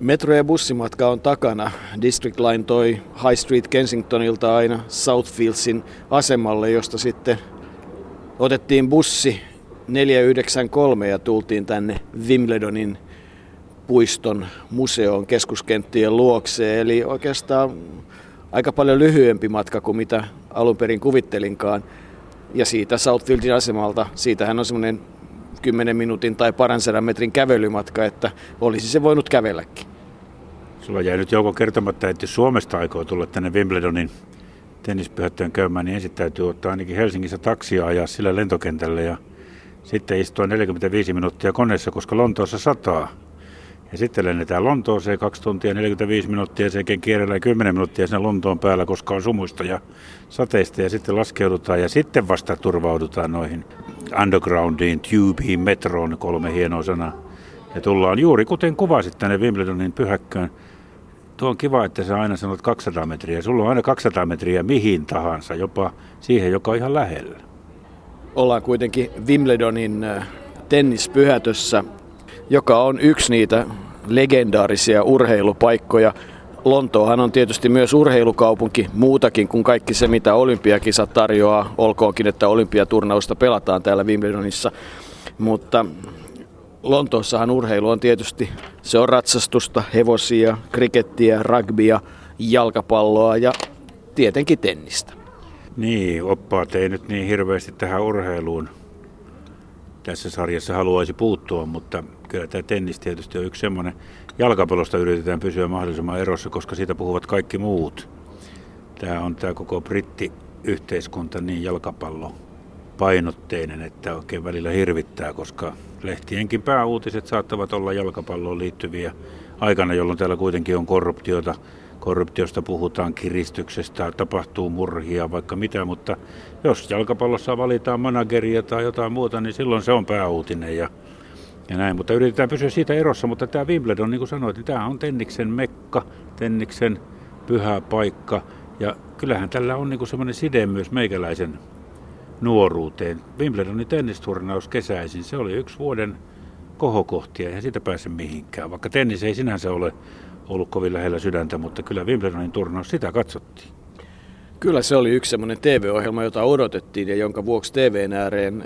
Metro- ja bussimatka on takana. District Line toi High Street Kensingtonilta aina Southfieldsin asemalle, josta sitten otettiin bussi 493 ja tultiin tänne Wimbledonin puiston museon keskuskenttien luokse. Eli oikeastaan aika paljon lyhyempi matka kuin mitä alun perin kuvittelinkaan. Ja siitä Southfieldin asemalta, siitähän on semmoinen 10 minuutin tai paran metrin kävelymatka, että olisi se voinut kävelläkin. Sulla jäi nyt Jouko kertomatta, että jos Suomesta aikoo tulla tänne Wimbledonin tennispyhättöön käymään, niin ensin täytyy ottaa ainakin Helsingissä taksia ajaa sillä lentokentälle ja sitten istua 45 minuuttia koneessa, koska Lontoossa sataa. Ja sitten lennetään Lontooseen 2 tuntia 45 minuuttia sen kierrellään 10 minuuttia sen Lontoon päällä, koska on sumuista ja sateista ja sitten laskeudutaan ja sitten vasta turvaudutaan noihin undergroundiin, tubeiin, metroon, kolme hienoa sanaa. Ja tullaan juuri kuten kuvasit tänne Wimbledonin pyhäkköön. Tuo on kiva, että sä aina sanot 200 metriä. Sulla on aina 200 metriä mihin tahansa, jopa siihen, joka on ihan lähellä. Ollaan kuitenkin Wimbledonin äh, tennispyhätössä, joka on yksi niitä legendaarisia urheilupaikkoja. Lontoohan on tietysti myös urheilukaupunki, muutakin kuin kaikki se, mitä olympiakisat tarjoaa, olkoonkin, että olympiaturnausta pelataan täällä Wimbledonissa. Mutta Lontoossahan urheilu on tietysti, se on ratsastusta, hevosia, krikettiä, rugbya, jalkapalloa ja tietenkin tennistä. Niin, oppaat ei nyt niin hirveästi tähän urheiluun tässä sarjassa haluaisi puuttua, mutta kyllä tämä tennis tietysti on yksi semmoinen. Jalkapallosta yritetään pysyä mahdollisimman erossa, koska siitä puhuvat kaikki muut. Tämä on tämä koko brittiyhteiskunta niin jalkapallo painotteinen, että oikein välillä hirvittää, koska lehtienkin pääuutiset saattavat olla jalkapalloon liittyviä aikana, jolloin täällä kuitenkin on korruptiota. Korruptiosta puhutaan, kiristyksestä, tapahtuu murhia, vaikka mitä, mutta jos jalkapallossa valitaan manageria tai jotain muuta, niin silloin se on pääuutinen ja, ja näin. Mutta yritetään pysyä siitä erossa, mutta tämä Wimbledon, niin kuin sanoit, niin tämä on Tenniksen mekka, Tenniksen pyhä paikka. Ja kyllähän tällä on niin semmoinen side myös meikäläisen nuoruuteen. Wimbledonin tennisturnaus kesäisin, se oli yksi vuoden kohokohtia, ja siitä pääse mihinkään. Vaikka tennis ei sinänsä ole ollut kovin lähellä sydäntä, mutta kyllä Wimbledonin turnaus, sitä katsottiin. Kyllä se oli yksi semmoinen TV-ohjelma, jota odotettiin ja jonka vuoksi TVn ääreen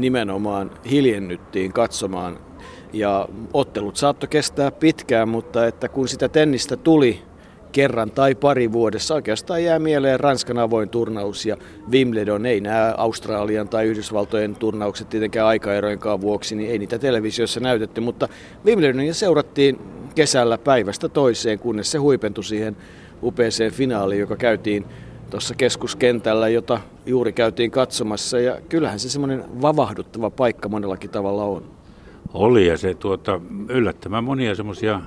nimenomaan hiljennyttiin katsomaan. Ja ottelut saattoi kestää pitkään, mutta että kun sitä tennistä tuli kerran tai pari vuodessa. Oikeastaan jää mieleen Ranskan avoin turnaus ja Wimbledon. Ei nämä Australian tai Yhdysvaltojen turnaukset tietenkään aikaerojenkaan vuoksi, niin ei niitä televisiossa näytetty. Mutta Wimbledonia seurattiin kesällä päivästä toiseen, kunnes se huipentui siihen upeeseen finaaliin, joka käytiin tuossa keskuskentällä, jota juuri käytiin katsomassa. Ja kyllähän se semmoinen vavahduttava paikka monellakin tavalla on. Oli ja se tuota, yllättävän monia semmoisia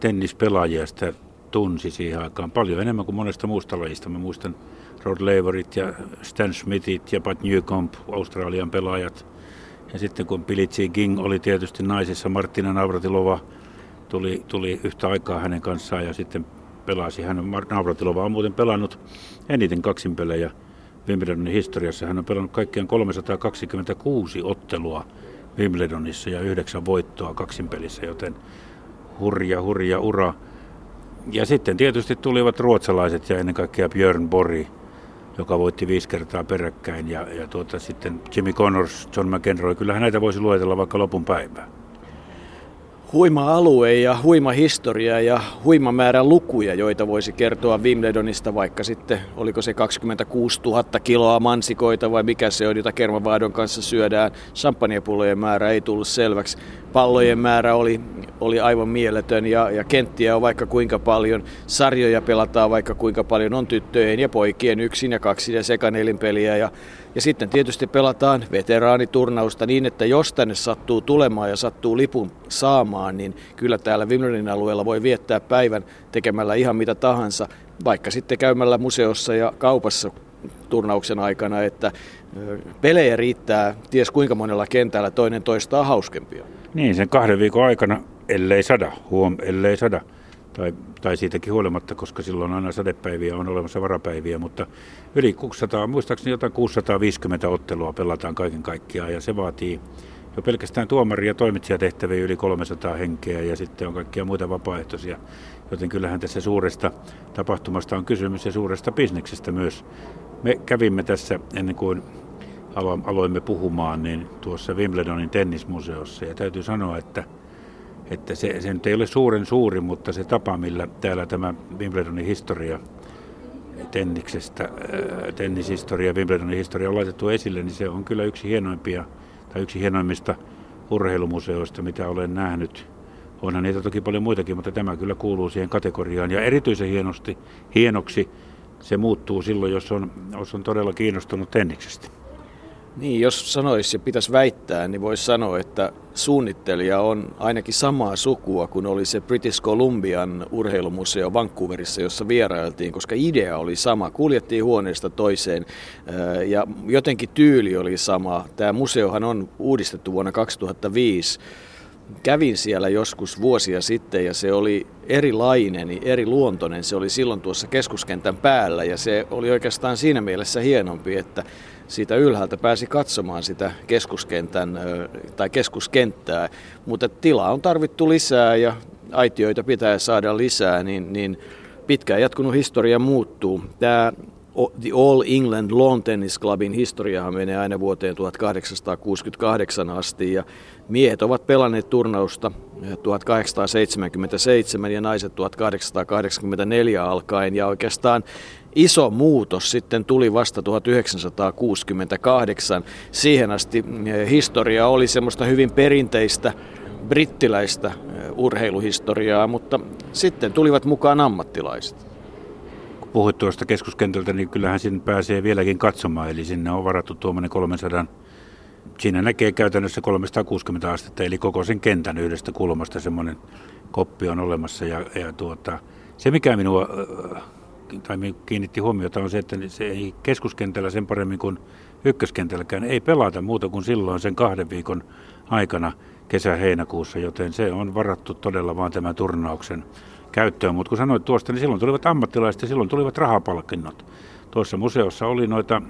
tennispelaajia sitä tunsi siihen aikaan paljon enemmän kuin monesta muusta lajista. Mä muistan Rod Laverit ja Stan Smithit ja Pat Newcomb, Australian pelaajat. Ja sitten kun Billie King oli tietysti naisissa, Martina Navratilova tuli, tuli yhtä aikaa hänen kanssaan ja sitten pelasi. Hän Navratilova on muuten pelannut eniten kaksinpelejä Wimbledonin historiassa. Hän on pelannut kaikkiaan 326 ottelua Wimbledonissa ja yhdeksän voittoa kaksinpelissä, joten hurja, hurja ura. Ja sitten tietysti tulivat ruotsalaiset ja ennen kaikkea Björn Borg, joka voitti viisi kertaa peräkkäin. Ja, ja tuota, sitten Jimmy Connors, John McEnroe, kyllähän näitä voisi luetella vaikka lopun päivää huima alue ja huima historia ja huima määrä lukuja, joita voisi kertoa Wimbledonista, vaikka sitten oliko se 26 000 kiloa mansikoita vai mikä se on, jota kermavaadon kanssa syödään. Champagnepullojen määrä ei tullut selväksi. Pallojen määrä oli, oli aivan mieletön ja, ja kenttiä on vaikka kuinka paljon. Sarjoja pelataan vaikka kuinka paljon. On tyttöjen ja poikien yksin ja kaksin ja sekanelinpeliä ja ja sitten tietysti pelataan veteraaniturnausta niin, että jos tänne sattuu tulemaan ja sattuu lipun saamaan, niin kyllä täällä Wimbledonin alueella voi viettää päivän tekemällä ihan mitä tahansa, vaikka sitten käymällä museossa ja kaupassa turnauksen aikana, että pelejä riittää ties kuinka monella kentällä toinen toistaan hauskempia. Niin, sen kahden viikon aikana, ellei sada, huom, ellei sada, tai, tai siitäkin huolimatta, koska silloin aina sadepäiviä on olemassa varapäiviä, mutta yli 600, muistaakseni jotain 650 ottelua pelataan kaiken kaikkiaan ja se vaatii jo pelkästään tuomari- ja toimitsijatehtäviä yli 300 henkeä ja sitten on kaikkia muita vapaaehtoisia. Joten kyllähän tässä suuresta tapahtumasta on kysymys ja suuresta bisneksestä myös. Me kävimme tässä ennen kuin aloimme puhumaan, niin tuossa Wimbledonin tennismuseossa ja täytyy sanoa, että että se, se nyt ei ole suuren suuri, mutta se tapa, millä täällä tämä Wimbledonin historia tenniksestä, äh, tennishistoria, Wimbledonin historia on laitettu esille, niin se on kyllä yksi hienoimpia tai yksi hienoimmista urheilumuseoista, mitä olen nähnyt. Onhan niitä toki paljon muitakin, mutta tämä kyllä kuuluu siihen kategoriaan. Ja erityisen hienosti, hienoksi se muuttuu silloin, jos on, jos on todella kiinnostunut tenniksestä. Niin, jos sanoisi ja pitäisi väittää, niin voisi sanoa, että suunnittelija on ainakin samaa sukua kuin oli se British Columbian urheilumuseo Vancouverissa, jossa vierailtiin, koska idea oli sama. Kuljettiin huoneesta toiseen ja jotenkin tyyli oli sama. Tämä museohan on uudistettu vuonna 2005 kävin siellä joskus vuosia sitten ja se oli erilainen, eri luontoinen. Se oli silloin tuossa keskuskentän päällä ja se oli oikeastaan siinä mielessä hienompi, että siitä ylhäältä pääsi katsomaan sitä keskuskentän tai keskuskenttää, mutta tilaa on tarvittu lisää ja aitioita pitää saada lisää, niin, niin pitkään jatkunut historia muuttuu. Tämä The All England Lawn Tennis Clubin historiahan menee aina vuoteen 1868 asti ja miehet ovat pelanneet turnausta 1877 ja naiset 1884 alkaen ja oikeastaan iso muutos sitten tuli vasta 1968. Siihen asti eh, historia oli semmoista hyvin perinteistä brittiläistä eh, urheiluhistoriaa, mutta sitten tulivat mukaan ammattilaiset. Puhuit tuosta keskuskentältä, niin kyllähän sinne pääsee vieläkin katsomaan, eli sinne on varattu tuommoinen 300 Siinä näkee käytännössä 360 astetta, eli koko sen kentän yhdestä kulmasta semmoinen koppi on olemassa. Ja, ja tuota, se, mikä minua tai kiinnitti huomiota, on se, että se ei keskuskentällä sen paremmin kuin ykköskentälläkään ei pelata muuta kuin silloin sen kahden viikon aikana kesä-heinäkuussa, joten se on varattu todella vain tämän turnauksen käyttöön. Mutta kun sanoit tuosta, niin silloin tulivat ammattilaiset ja silloin tulivat rahapalkinnot. Tuossa museossa oli noita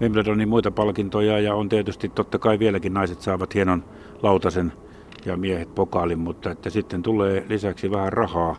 Wimbledonin muita palkintoja ja on tietysti totta kai vieläkin naiset saavat hienon lautasen ja miehet pokaalin, mutta että sitten tulee lisäksi vähän rahaa.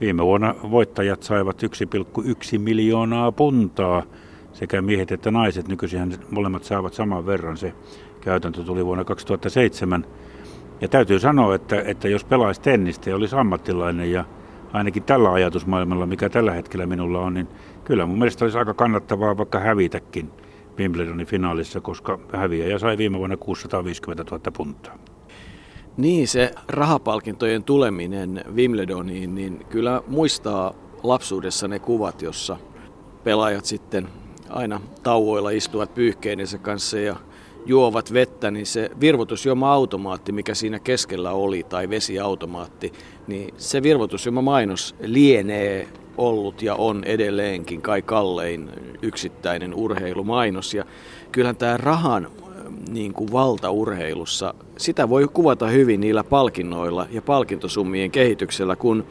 Viime vuonna voittajat saivat 1,1 miljoonaa puntaa sekä miehet että naiset. Nykyisin molemmat saavat saman verran. Se käytäntö tuli vuonna 2007. Ja täytyy sanoa, että, että jos pelaisi tennistä ja olisi ammattilainen ja ainakin tällä ajatusmaailmalla, mikä tällä hetkellä minulla on, niin kyllä mun mielestä olisi aika kannattavaa vaikka hävitäkin Wimbledonin finaalissa, koska häviäjä sai viime vuonna 650 000 puntaa. Niin, se rahapalkintojen tuleminen Wimbledoniin, niin kyllä muistaa lapsuudessa ne kuvat, jossa pelaajat sitten aina tauoilla istuvat pyyhkeidensä kanssa ja juovat vettä, niin se virvoitusjuoma-automaatti, mikä siinä keskellä oli, tai vesiautomaatti, niin se virvoitusjuoma-mainos lienee ollut ja on edelleenkin kai kallein yksittäinen urheilumainos. Ja kyllähän tämä rahan niin kuin valtaurheilussa, sitä voi kuvata hyvin niillä palkinnoilla ja palkintosummien kehityksellä, kun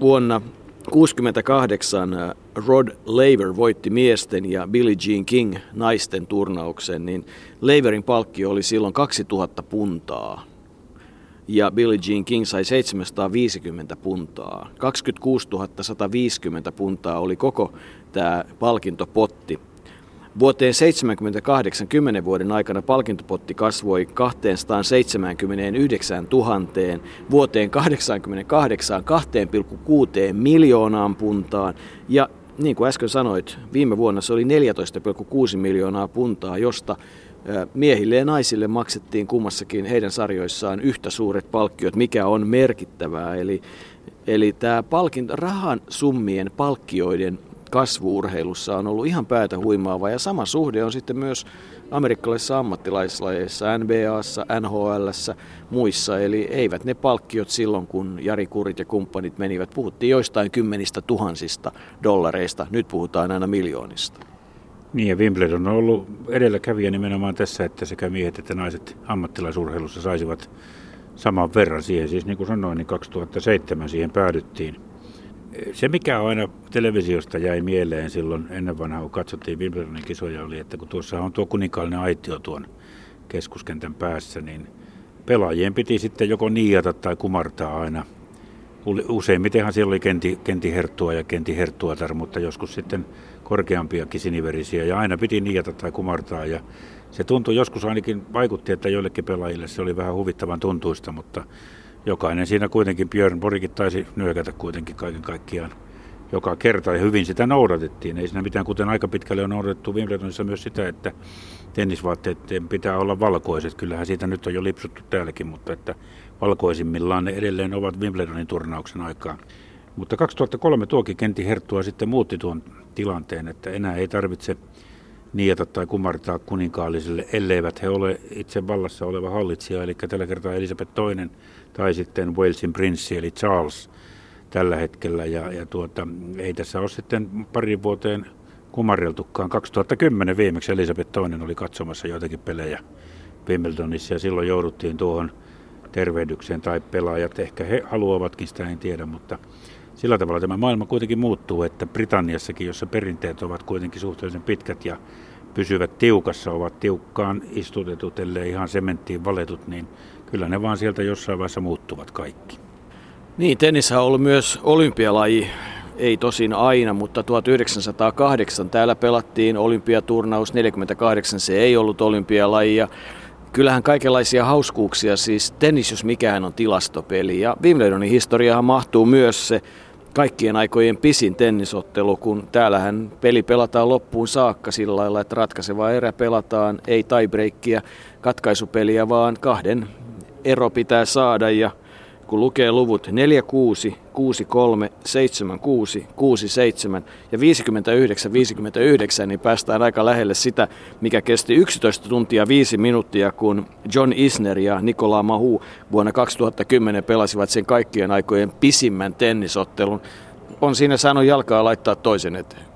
vuonna 1968 Rod Laver voitti miesten ja Billie Jean King naisten turnauksen, niin Laverin palkkio oli silloin 2000 puntaa ja Billie Jean King sai 750 puntaa. 26 150 puntaa oli koko tämä palkintopotti. Vuoteen 78 10 vuoden aikana palkintopotti kasvoi 279 000, vuoteen 88 2,6 miljoonaan puntaan ja niin kuin äsken sanoit, viime vuonna se oli 14,6 miljoonaa puntaa, josta miehille ja naisille maksettiin kummassakin heidän sarjoissaan yhtä suuret palkkiot, mikä on merkittävää. Eli, eli tämä palkin, rahan summien palkkioiden kasvuurheilussa on ollut ihan päätä huimaava ja sama suhde on sitten myös amerikkalaisissa ammattilaislajeissa, NBAssa, NHLssä, muissa. Eli eivät ne palkkiot silloin, kun Jari Kurit ja kumppanit menivät, puhuttiin joistain kymmenistä tuhansista dollareista, nyt puhutaan aina miljoonista. Niin ja Wimbledon on ollut edelläkävijä nimenomaan tässä, että sekä miehet että naiset ammattilaisurheilussa saisivat saman verran siihen. Siis niin kuin sanoin, niin 2007 siihen päädyttiin. Se, mikä aina televisiosta jäi mieleen silloin ennen vanhaa, kun katsottiin Wimbledonin kisoja, oli, että kun tuossa on tuo kuninkaallinen aitio tuon keskuskentän päässä, niin pelaajien piti sitten joko niiata tai kumartaa aina. Useimmitenhan siellä oli kenti, kenti herttua ja kenti herttuatar, mutta joskus sitten korkeampiakin siniverisiä ja aina piti niiata tai kumartaa ja se tuntui joskus ainakin vaikutti, että joillekin pelaajille se oli vähän huvittavan tuntuista, mutta jokainen siinä kuitenkin, Björn Borikin taisi nyökätä kuitenkin kaiken kaikkiaan joka kerta ja hyvin sitä noudatettiin. Ei siinä mitään, kuten aika pitkälle on noudatettu Wimbledonissa myös sitä, että tennisvaatteiden pitää olla valkoiset. Kyllähän siitä nyt on jo lipsuttu täälläkin, mutta että valkoisimmillaan ne edelleen ovat Wimbledonin turnauksen aikaan. Mutta 2003 tuokin Kenti Herttua sitten muutti tuon tilanteen, että enää ei tarvitse nieta tai kumartaa kuninkaalliselle, elleivät he ole itse vallassa oleva hallitsija, eli tällä kertaa Elisabeth II tai sitten Walesin prinssi eli Charles tällä hetkellä. Ja, ja tuota, ei tässä ole sitten parin vuoteen kumarreltukaan. 2010 viimeksi Elisabeth II oli katsomassa joitakin pelejä Wimbledonissa ja silloin jouduttiin tuohon tervehdykseen tai pelaajat, ehkä he haluavatkin sitä, en tiedä, mutta sillä tavalla tämä maailma kuitenkin muuttuu, että Britanniassakin, jossa perinteet ovat kuitenkin suhteellisen pitkät ja pysyvät tiukassa, ovat tiukkaan istutetut, ellei ihan sementtiin valetut, niin kyllä ne vaan sieltä jossain vaiheessa muuttuvat kaikki. Niin, tennis on ollut myös olympialaji, ei tosin aina, mutta 1908 täällä pelattiin olympiaturnaus, 48 se ei ollut olympialaji ja kyllähän kaikenlaisia hauskuuksia, siis tennis jos mikään on tilastopeli. Ja Wimbledonin historiahan mahtuu myös se kaikkien aikojen pisin tennisottelu, kun täällähän peli pelataan loppuun saakka sillä lailla, että ratkaiseva erä pelataan, ei tiebreakkiä, katkaisupeliä, vaan kahden ero pitää saada. Ja kun lukee luvut 46, 63, 76, 67 ja 59, 59, niin päästään aika lähelle sitä, mikä kesti 11 tuntia 5 minuuttia, kun John Isner ja Nikola Mahu vuonna 2010 pelasivat sen kaikkien aikojen pisimmän tennisottelun. On siinä saanut jalkaa laittaa toisen eteen.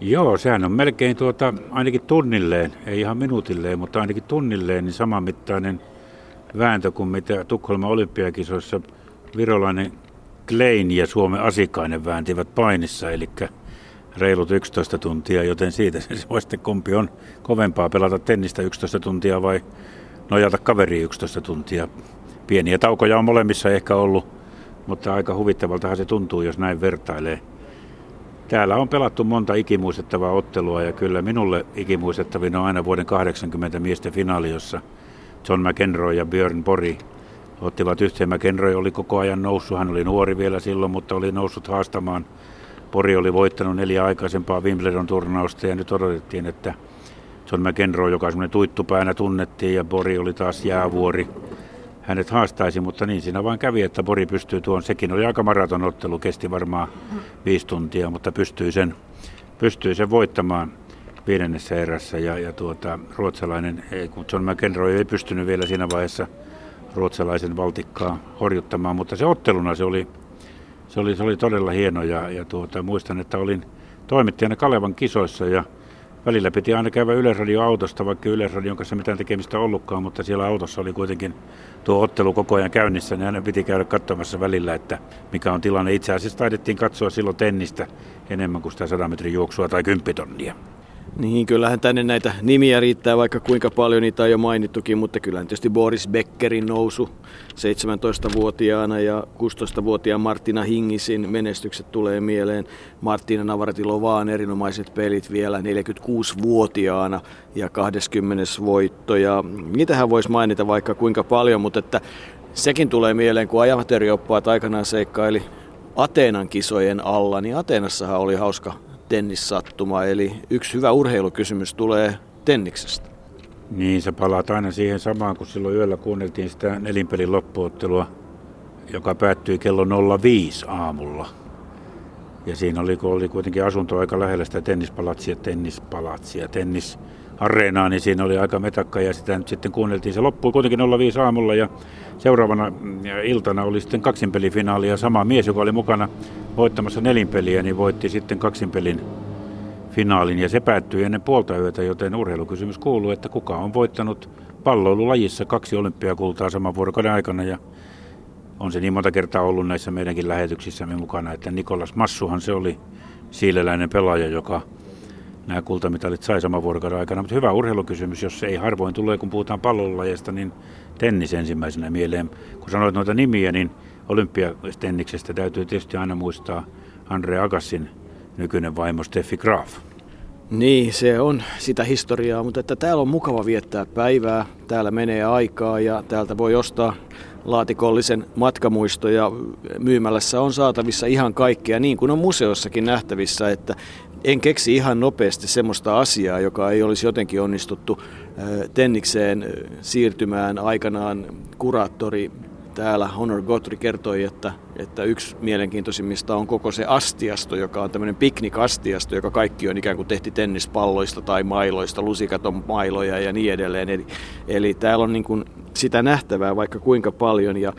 Joo, sehän on melkein tuota, ainakin tunnilleen, ei ihan minuutilleen, mutta ainakin tunnilleen, niin samanmittainen vääntö kuin mitä Tukholman olympiakisoissa virolainen Klein ja Suomen Asikainen vääntivät painissa, eli reilut 11 tuntia, joten siitä se voi sitten kumpi on kovempaa pelata tennistä 11 tuntia vai nojata kaveri 11 tuntia. Pieniä taukoja on molemmissa ehkä ollut, mutta aika huvittavaltahan se tuntuu, jos näin vertailee. Täällä on pelattu monta ikimuistettavaa ottelua ja kyllä minulle ikimuistettavin on aina vuoden 80 miesten finaali, jossa John McEnroe ja Björn Pori ottivat yhteen. McEnroe oli koko ajan noussut, hän oli nuori vielä silloin, mutta oli noussut haastamaan. Pori oli voittanut neljä aikaisempaa Wimbledon turnausta ja nyt odotettiin, että John McEnroe, joka semmoinen tuittupäänä tunnettiin ja Pori oli taas jäävuori, hänet haastaisi, mutta niin siinä vain kävi, että Pori pystyy tuon, sekin oli aika maratonottelu, kesti varmaan viisi tuntia, mutta pystyi sen, pystyi sen voittamaan viidennessä erässä ja, ja tuota, ruotsalainen, kun John McEnroe ei pystynyt vielä siinä vaiheessa ruotsalaisen valtikkaa horjuttamaan, mutta se otteluna se oli, se oli, se oli todella hieno ja, ja tuota, muistan, että olin toimittajana Kalevan kisoissa ja välillä piti aina käydä Yleisradio-autosta, vaikka Yleisradion kanssa mitään tekemistä ollutkaan, mutta siellä autossa oli kuitenkin tuo ottelu koko ajan käynnissä, niin aina piti käydä katsomassa välillä, että mikä on tilanne. Itse asiassa taidettiin katsoa silloin tennistä enemmän kuin sitä 100 metrin juoksua tai 10 tonnia. Niin, kyllähän tänne näitä nimiä riittää vaikka kuinka paljon niitä on jo mainittukin, mutta kyllähän tietysti Boris Beckerin nousu 17-vuotiaana ja 16-vuotiaan Martina Hingisin menestykset tulee mieleen. Martina Navaratilovaan erinomaiset pelit vielä 46-vuotiaana ja 20. voitto. Ja niitähän voisi mainita vaikka kuinka paljon, mutta että sekin tulee mieleen, kun amatöörioppaat aikanaan seikkaili Ateenan kisojen alla, niin Ateenassahan oli hauska tennissattuma. Eli yksi hyvä urheilukysymys tulee tenniksestä. Niin, se palaat aina siihen samaan, kun silloin yöllä kuunneltiin sitä nelinpelin loppuottelua, joka päättyi kello 05 aamulla. Ja siinä oli, kun oli kuitenkin asunto aika lähellä sitä tennispalatsia, tennispalatsia, tennis areenaa, niin siinä oli aika metakka ja sitä nyt sitten kuunneltiin. Se loppui kuitenkin 05 aamulla ja seuraavana mm, iltana oli sitten kaksinpelifinaali ja sama mies, joka oli mukana voittamassa nelinpeliä, niin voitti sitten kaksinpelin finaalin ja se päättyi ennen puolta yötä, joten urheilukysymys kuuluu, että kuka on voittanut palloilulajissa kaksi olympiakultaa saman vuorokauden aikana ja on se niin monta kertaa ollut näissä meidänkin lähetyksissämme mukana, että Nikolas Massuhan se oli siileläinen pelaaja, joka nämä kultamitalit sai saman vuorokauden aikana. Mutta hyvä urheilukysymys, jos ei harvoin tulee, kun puhutaan pallonlajeista, niin tennis ensimmäisenä mieleen. Kun sanoit noita nimiä, niin olympiatenniksestä täytyy tietysti aina muistaa Andre Agassin nykyinen vaimo Steffi Graf. Niin, se on sitä historiaa, mutta että täällä on mukava viettää päivää, täällä menee aikaa ja täältä voi ostaa laatikollisen matkamuistoja. Myymälässä on saatavissa ihan kaikkea, niin kuin on museossakin nähtävissä, että en keksi ihan nopeasti semmoista asiaa, joka ei olisi jotenkin onnistuttu Tennikseen siirtymään aikanaan kuraattori täällä Honor Gotri kertoi, että, että yksi mielenkiintoisimmista on koko se astiasto, joka on tämmöinen piknikastiasto, joka kaikki on ikään kuin tehty tennispalloista tai mailoista, lusikat on mailoja ja niin edelleen. Eli, eli täällä on niin kuin sitä nähtävää vaikka kuinka paljon ja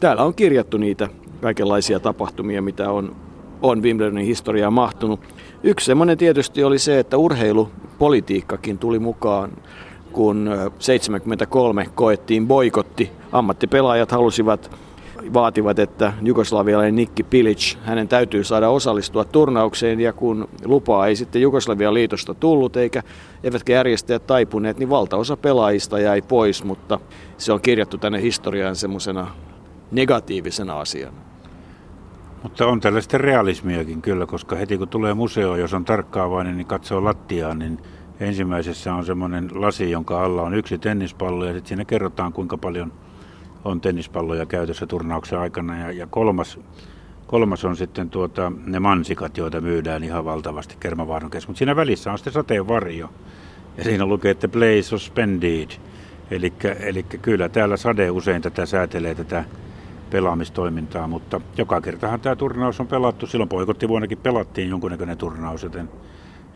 täällä on kirjattu niitä kaikenlaisia tapahtumia, mitä on, on Wimbledonin historiaa mahtunut. Yksi semmoinen tietysti oli se, että urheilupolitiikkakin tuli mukaan kun 73 koettiin boikotti. Ammattipelaajat halusivat vaativat, että jugoslavialainen Nikki Pilic, hänen täytyy saada osallistua turnaukseen ja kun lupaa ei sitten Jugoslavian liitosta tullut eikä eivätkä järjestäjät taipuneet, niin valtaosa pelaajista jäi pois, mutta se on kirjattu tänne historiaan semmoisena negatiivisena asiana. Mutta on tällaista realismiakin kyllä, koska heti kun tulee museo, jos on tarkkaavainen, niin katsoo lattiaan, niin Ensimmäisessä on semmoinen lasi, jonka alla on yksi tennispallo ja sitten siinä kerrotaan kuinka paljon on tennispalloja käytössä turnauksen aikana. Ja, ja kolmas, kolmas on sitten tuota, ne mansikat, joita myydään ihan valtavasti Kermavaaran keskus. Mutta siinä välissä on sitten sateenvarjo ja siinä lukee, että play suspended. Eli kyllä täällä sade usein tätä säätelee tätä pelaamistoimintaa, mutta joka kertahan tämä turnaus on pelattu. Silloin poikottivuonnakin pelattiin jonkunnäköinen turnaus, joten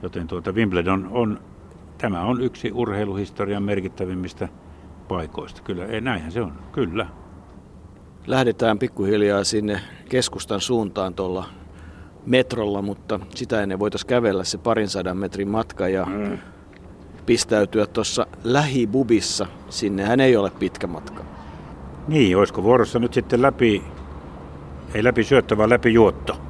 Joten tuota Wimbledon on, tämä on yksi urheiluhistorian merkittävimmistä paikoista. Kyllä, ei, näinhän se on, kyllä. Lähdetään pikkuhiljaa sinne keskustan suuntaan tuolla metrolla, mutta sitä ennen voitaisiin kävellä se parin sadan metrin matka ja mm. pistäytyä tuossa lähibubissa. Sinnehän ei ole pitkä matka. Niin, olisiko vuorossa nyt sitten läpi, ei läpi syöttävä, läpi juotto?